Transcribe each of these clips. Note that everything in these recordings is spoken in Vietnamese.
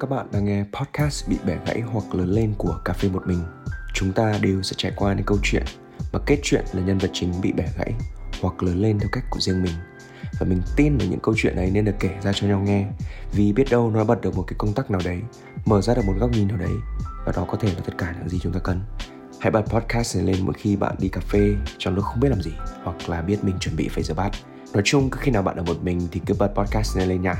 Các bạn đang nghe podcast bị bẻ gãy hoặc lớn lên của Cà phê một mình. Chúng ta đều sẽ trải qua những câu chuyện mà kết chuyện là nhân vật chính bị bẻ gãy hoặc lớn lên theo cách của riêng mình. Và mình tin là những câu chuyện này nên được kể ra cho nhau nghe vì biết đâu nó bật được một cái công tắc nào đấy, mở ra được một góc nhìn nào đấy và đó có thể là tất cả những gì chúng ta cần. Hãy bật podcast này lên mỗi khi bạn đi cà phê trong lúc không biết làm gì hoặc là biết mình chuẩn bị phải rửa bát. Nói chung cứ khi nào bạn ở một mình thì cứ bật podcast này lên nha.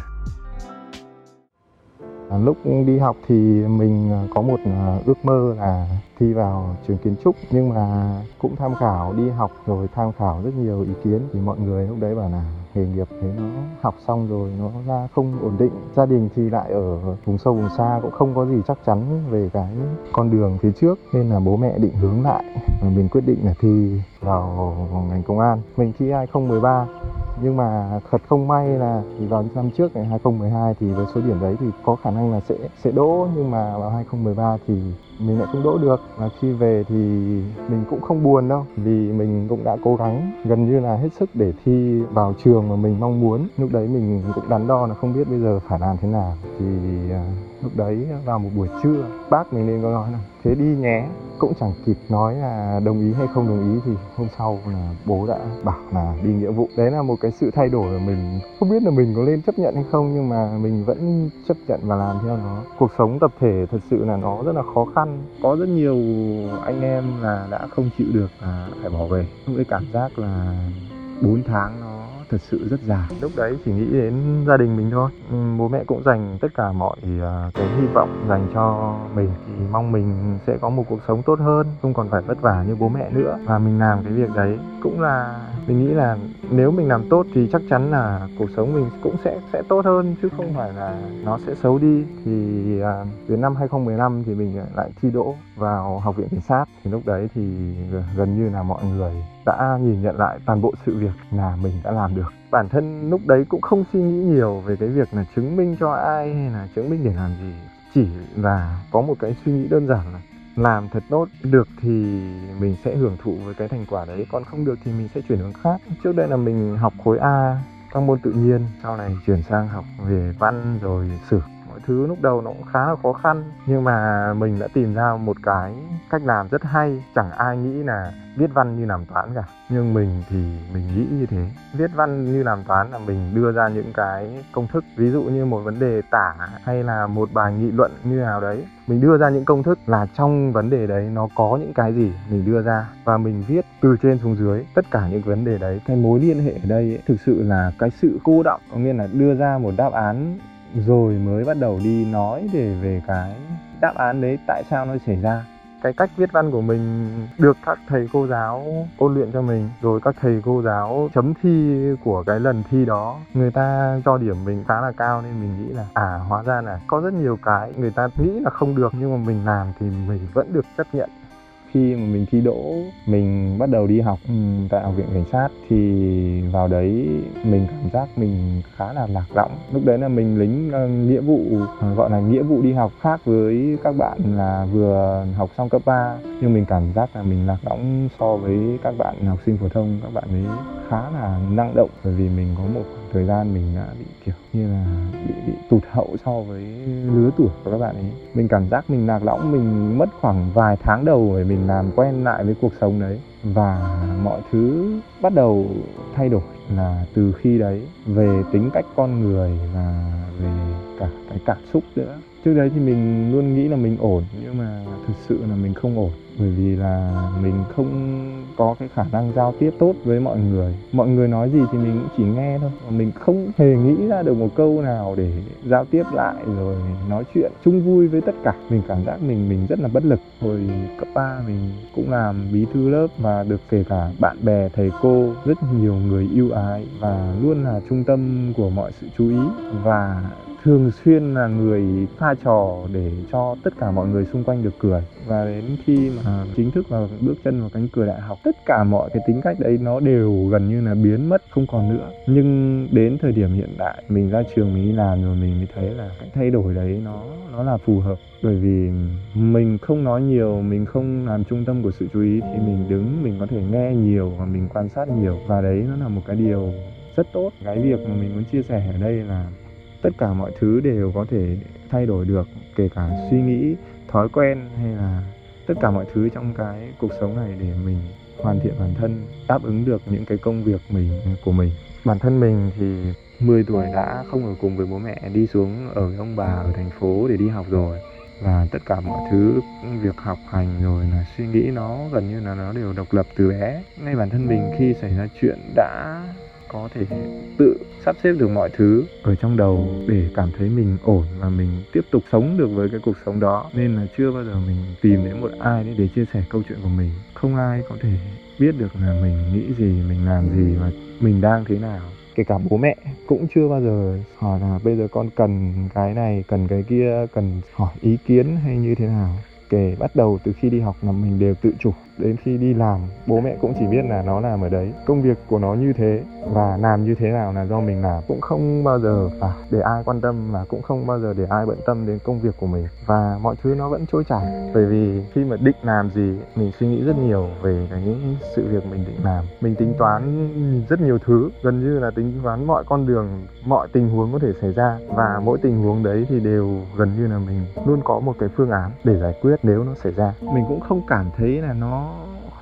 À, lúc đi học thì mình à, có một à, ước mơ là thi vào trường kiến trúc, nhưng mà cũng tham khảo đi học rồi tham khảo rất nhiều ý kiến. Thì mọi người lúc đấy bảo là nghề nghiệp thế nó học xong rồi nó ra không ổn định. Gia đình thì lại ở vùng sâu vùng xa, cũng không có gì chắc chắn về cái con đường phía trước, nên là bố mẹ định hướng lại. Và mình quyết định là thi vào ngành công an. Mình thi 2013 nhưng mà thật không may là thì vào năm trước này 2012 thì với số điểm đấy thì có khả năng là sẽ sẽ đỗ. Nhưng mà vào 2013 thì mình lại không đỗ được. Và khi về thì mình cũng không buồn đâu vì mình cũng đã cố gắng gần như là hết sức để thi vào trường mà mình mong muốn. Lúc đấy mình cũng đắn đo là không biết bây giờ phải làm thế nào. Thì uh, lúc đấy vào một buổi trưa, bác mình nên có nói là, thế đi nhé. Cũng chẳng kịp nói là đồng ý hay không đồng ý thì hôm sau là bố đã bảo là đi nghĩa vụ. Đấy là một cái sự thay đổi của mình. Không biết là mình có nên chấp nhận hay không, nhưng mà mình vẫn chấp nhận và làm theo nó. Cuộc sống tập thể thật sự là nó rất là khó khăn. Có rất nhiều anh em là đã không chịu được là phải bỏ về. Với cảm giác là 4 tháng nó thật sự rất dài lúc đấy chỉ nghĩ đến gia đình mình thôi. Ừ, bố mẹ cũng dành tất cả mọi à, cái hy vọng dành cho mình. Thì mong mình sẽ có một cuộc sống tốt hơn, không còn phải vất vả như bố mẹ nữa. Và mình làm cái việc đấy cũng là mình nghĩ là nếu mình làm tốt thì chắc chắn là cuộc sống mình cũng sẽ sẽ tốt hơn chứ không phải là nó sẽ xấu đi. Thì à, đến năm 2015 thì mình lại thi đỗ vào học viện cảnh sát. Thì lúc đấy thì gần như là mọi người đã nhìn nhận lại toàn bộ sự việc là mình đã làm được. Bản thân lúc đấy cũng không suy nghĩ nhiều về cái việc là chứng minh cho ai hay là chứng minh để làm gì. Chỉ là có một cái suy nghĩ đơn giản là làm thật tốt, được thì mình sẽ hưởng thụ với cái thành quả đấy. Còn không được thì mình sẽ chuyển hướng khác. Trước đây là mình học khối A, các môn tự nhiên, sau này chuyển sang học về văn rồi sử thứ lúc đầu nó cũng khá là khó khăn nhưng mà mình đã tìm ra một cái cách làm rất hay chẳng ai nghĩ là viết văn như làm toán cả. Nhưng mình thì mình nghĩ như thế. Viết văn như làm toán là mình đưa ra những cái công thức ví dụ như một vấn đề tả hay là một bài nghị luận như nào đấy. Mình đưa ra những công thức là trong vấn đề đấy nó có những cái gì mình đưa ra và mình viết từ trên xuống dưới tất cả những vấn đề đấy. Cái mối liên hệ ở đây ấy, thực sự là cái sự cô động có nghĩa là đưa ra một đáp án rồi mới bắt đầu đi nói để về cái đáp án đấy, tại sao nó xảy ra. Cái cách viết văn của mình được các thầy cô giáo ôn luyện cho mình, rồi các thầy cô giáo chấm thi của cái lần thi đó, người ta cho điểm mình khá là cao nên mình nghĩ là à hóa ra là có rất nhiều cái người ta nghĩ là không được, nhưng mà mình làm thì mình vẫn được chấp nhận khi mà mình thi đỗ mình bắt đầu đi học ừ, tại học viện cảnh sát thì vào đấy mình cảm giác mình khá là lạc lõng. Lúc đấy là mình lính uh, nghĩa vụ uh, gọi là nghĩa vụ đi học khác với các bạn là vừa học xong cấp 3 nhưng mình cảm giác là mình lạc lõng so với các bạn học sinh phổ thông các bạn ấy khá là năng động bởi vì mình có một thời gian mình đã bị kiểu như là bị, bị tụt hậu so với lứa tuổi của các bạn ấy. Mình cảm giác mình lạc lõng mình mất khoảng vài tháng đầu để mình làm quen lại với cuộc sống đấy. Và mọi thứ bắt đầu thay đổi là từ khi đấy về tính cách con người và cả cái cảm xúc nữa. Trước đấy thì mình luôn nghĩ là mình ổn, nhưng mà thực sự là mình không ổn. Bởi vì là mình không có cái khả năng giao tiếp tốt với mọi người. Mọi người nói gì thì mình cũng chỉ nghe thôi. Mình không hề nghĩ ra được một câu nào để giao tiếp lại rồi nói chuyện chung vui với tất cả. Mình cảm giác mình mình rất là bất lực. Hồi cấp 3 mình cũng làm bí thư lớp và được kể cả bạn bè, thầy cô, rất nhiều người yêu ái và luôn là trung tâm của mọi sự chú ý. Và thường xuyên là người pha trò để cho tất cả mọi người xung quanh được cười. Và đến khi mà chính thức vào bước chân vào cánh cửa đại học, tất cả mọi cái tính cách đấy nó đều gần như là biến mất, không còn nữa. Nhưng đến thời điểm hiện tại mình ra trường, mình đi làm rồi mình mới thấy là cái thay đổi đấy nó nó là phù hợp. Bởi vì mình không nói nhiều, mình không làm trung tâm của sự chú ý, thì mình đứng, mình có thể nghe nhiều và mình quan sát nhiều. Và đấy nó là một cái điều rất tốt. Cái việc mà mình muốn chia sẻ ở đây là tất cả mọi thứ đều có thể thay đổi được kể cả suy nghĩ thói quen hay là tất cả mọi thứ trong cái cuộc sống này để mình hoàn thiện bản thân đáp ứng được những cái công việc mình của mình. Bản thân mình thì 10 tuổi đã không ở cùng với bố mẹ đi xuống ở với ông bà ở thành phố để đi học rồi. Và tất cả mọi thứ việc học hành rồi là suy nghĩ nó gần như là nó đều độc lập từ bé. Ngay bản thân mình khi xảy ra chuyện đã có thể tự sắp xếp được mọi thứ ở trong đầu để cảm thấy mình ổn và mình tiếp tục sống được với cái cuộc sống đó. Nên là chưa bao giờ mình tìm đến một ai để chia sẻ câu chuyện của mình. Không ai có thể biết được là mình nghĩ gì, mình làm gì và mình đang thế nào. Kể cả bố mẹ cũng chưa bao giờ hỏi là bây giờ con cần cái này, cần cái kia, cần hỏi ý kiến hay như thế nào. Kể bắt đầu từ khi đi học là mình đều tự chủ đến khi đi làm bố mẹ cũng chỉ biết là nó làm ở đấy. Công việc của nó như thế và làm như thế nào là do mình làm. Cũng không bao giờ à, để ai quan tâm mà cũng không bao giờ để ai bận tâm đến công việc của mình. Và mọi thứ nó vẫn trôi chảy. Bởi vì khi mà định làm gì mình suy nghĩ rất nhiều về cái sự việc mình định làm. Mình tính toán rất nhiều thứ gần như là tính toán mọi con đường mọi tình huống có thể xảy ra. Và mỗi tình huống đấy thì đều gần như là mình luôn có một cái phương án để giải quyết nếu nó xảy ra. Mình cũng không cảm thấy là nó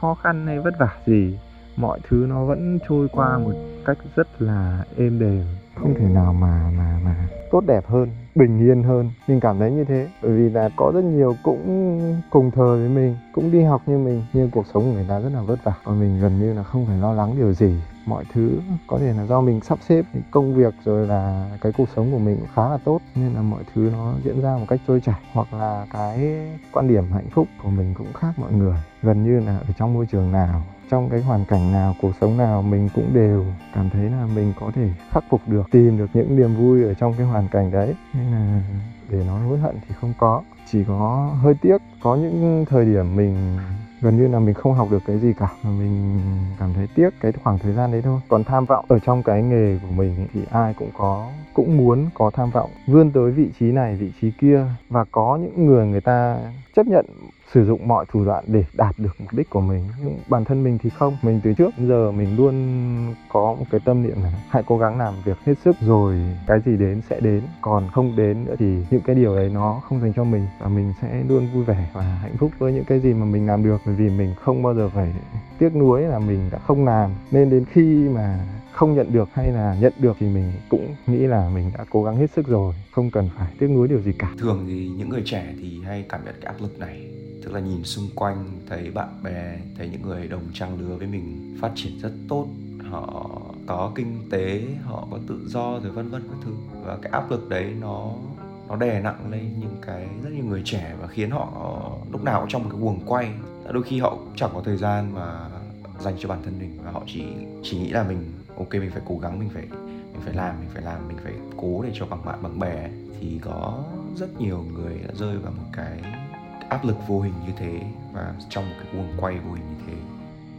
khó khăn hay vất vả gì, mọi thứ nó vẫn trôi qua một cách rất là êm đềm. Không thể nào mà mà mà tốt đẹp hơn bình yên hơn. Mình cảm thấy như thế, bởi vì là có rất nhiều cũng cùng thời với mình, cũng đi học như mình, nhưng cuộc sống của người ta rất là vất vả. Và mình gần như là không phải lo lắng điều gì. Mọi thứ có thể là do mình sắp xếp công việc rồi là cái cuộc sống của mình cũng khá là tốt, nên là mọi thứ nó diễn ra một cách trôi chảy. Hoặc là cái quan điểm hạnh phúc của mình cũng khác mọi người. Gần như là ở trong môi trường nào, trong cái hoàn cảnh nào, cuộc sống nào, mình cũng đều cảm thấy là mình có thể khắc phục được, tìm được những niềm vui ở trong cái hoàn cảnh đấy nên là để nói hối hận thì không có. Chỉ có hơi tiếc, có những thời điểm mình gần như là mình không học được cái gì cả, mà mình cảm thấy tiếc cái khoảng thời gian đấy thôi. Còn tham vọng ở trong cái nghề của mình thì ai cũng có cũng muốn có tham vọng, vươn tới vị trí này, vị trí kia, và có những người người ta chấp nhận sử dụng mọi thủ đoạn để đạt được mục đích của mình. Nhưng bản thân mình thì không, mình từ trước giờ mình luôn có một cái tâm niệm là hãy cố gắng làm việc hết sức rồi cái gì đến sẽ đến, còn không đến nữa thì những cái điều đấy nó không dành cho mình, và mình sẽ luôn vui vẻ và hạnh phúc với những cái gì mà mình làm được. Bởi vì mình không bao giờ phải tiếc nuối là mình đã không làm. Nên đến khi mà không nhận được hay là nhận được thì mình cũng nghĩ là mình đã cố gắng hết sức rồi, không cần phải tiếc nuối điều gì cả. Thường thì những người trẻ thì hay cảm nhận cái áp lực này, tức là nhìn xung quanh, thấy bạn bè, thấy những người đồng trang lứa với mình phát triển rất tốt, họ có kinh tế, họ có tự do rồi vân vân các thứ. Và cái áp lực đấy nó nó đè nặng lên những cái rất nhiều người trẻ và khiến họ lúc nào cũng trong một cái guồng quay. Đôi khi họ chẳng có thời gian mà dành cho bản thân mình và họ chỉ chỉ nghĩ là mình ok, mình phải cố gắng, mình phải mình phải làm, mình phải làm, mình phải cố để cho bằng bạn, bằng bè thì có rất nhiều người đã rơi vào một cái áp lực vô hình như thế và trong một cái guồng quay vô hình như thế.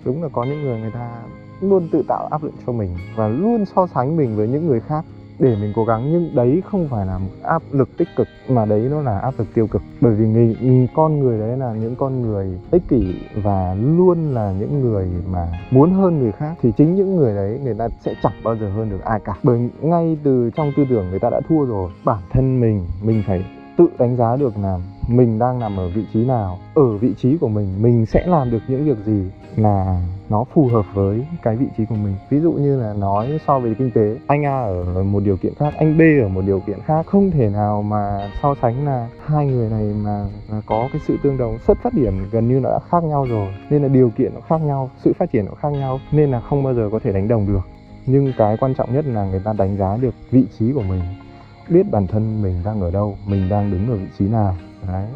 Đúng là có những người người ta luôn tự tạo áp lực cho mình và luôn so sánh mình với những người khác để mình cố gắng nhưng đấy không phải là một áp lực tích cực mà đấy nó là áp lực tiêu cực. Bởi vì người, con người đấy là những con người ích kỷ và luôn là những người mà muốn hơn người khác thì chính những người đấy người ta sẽ chẳng bao giờ hơn được ai cả. Bởi ngay từ trong tư tưởng người ta đã thua rồi bản thân mình mình phải tự đánh giá được là mình đang nằm ở vị trí nào ở vị trí của mình mình sẽ làm được những việc gì là nó phù hợp với cái vị trí của mình. Ví dụ như là nói so về kinh tế anh A ở một điều kiện khác anh B ở một điều kiện khác không thể nào mà so sánh là hai người này mà, mà có cái sự tương đồng. Xuất phát điểm gần như là đã khác nhau rồi nên là điều kiện nó khác nhau sự phát triển nó khác nhau nên là không bao giờ có thể đánh đồng được. Nhưng cái quan trọng nhất là người ta đánh giá được vị trí của mình biết bản thân mình đang ở đâu mình đang đứng ở vị trí nào đấy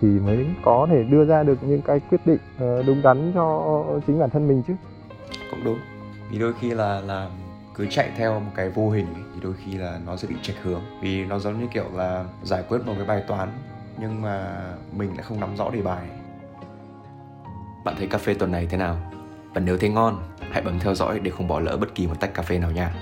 thì mới có thể đưa ra được những cái quyết định ờ, đúng đắn cho chính bản thân mình chứ. Cũng đúng. Vì đôi khi là là cứ chạy theo một cái vô hình ấy, thì đôi khi là nó sẽ bị chệch hướng. Vì nó giống như kiểu là giải quyết một cái bài toán nhưng mà mình lại không nắm rõ đề bài. Bạn thấy cà phê tuần này thế nào? Và nếu thấy ngon hãy bấm theo dõi để không bỏ lỡ bất kỳ một tách cà phê nào nha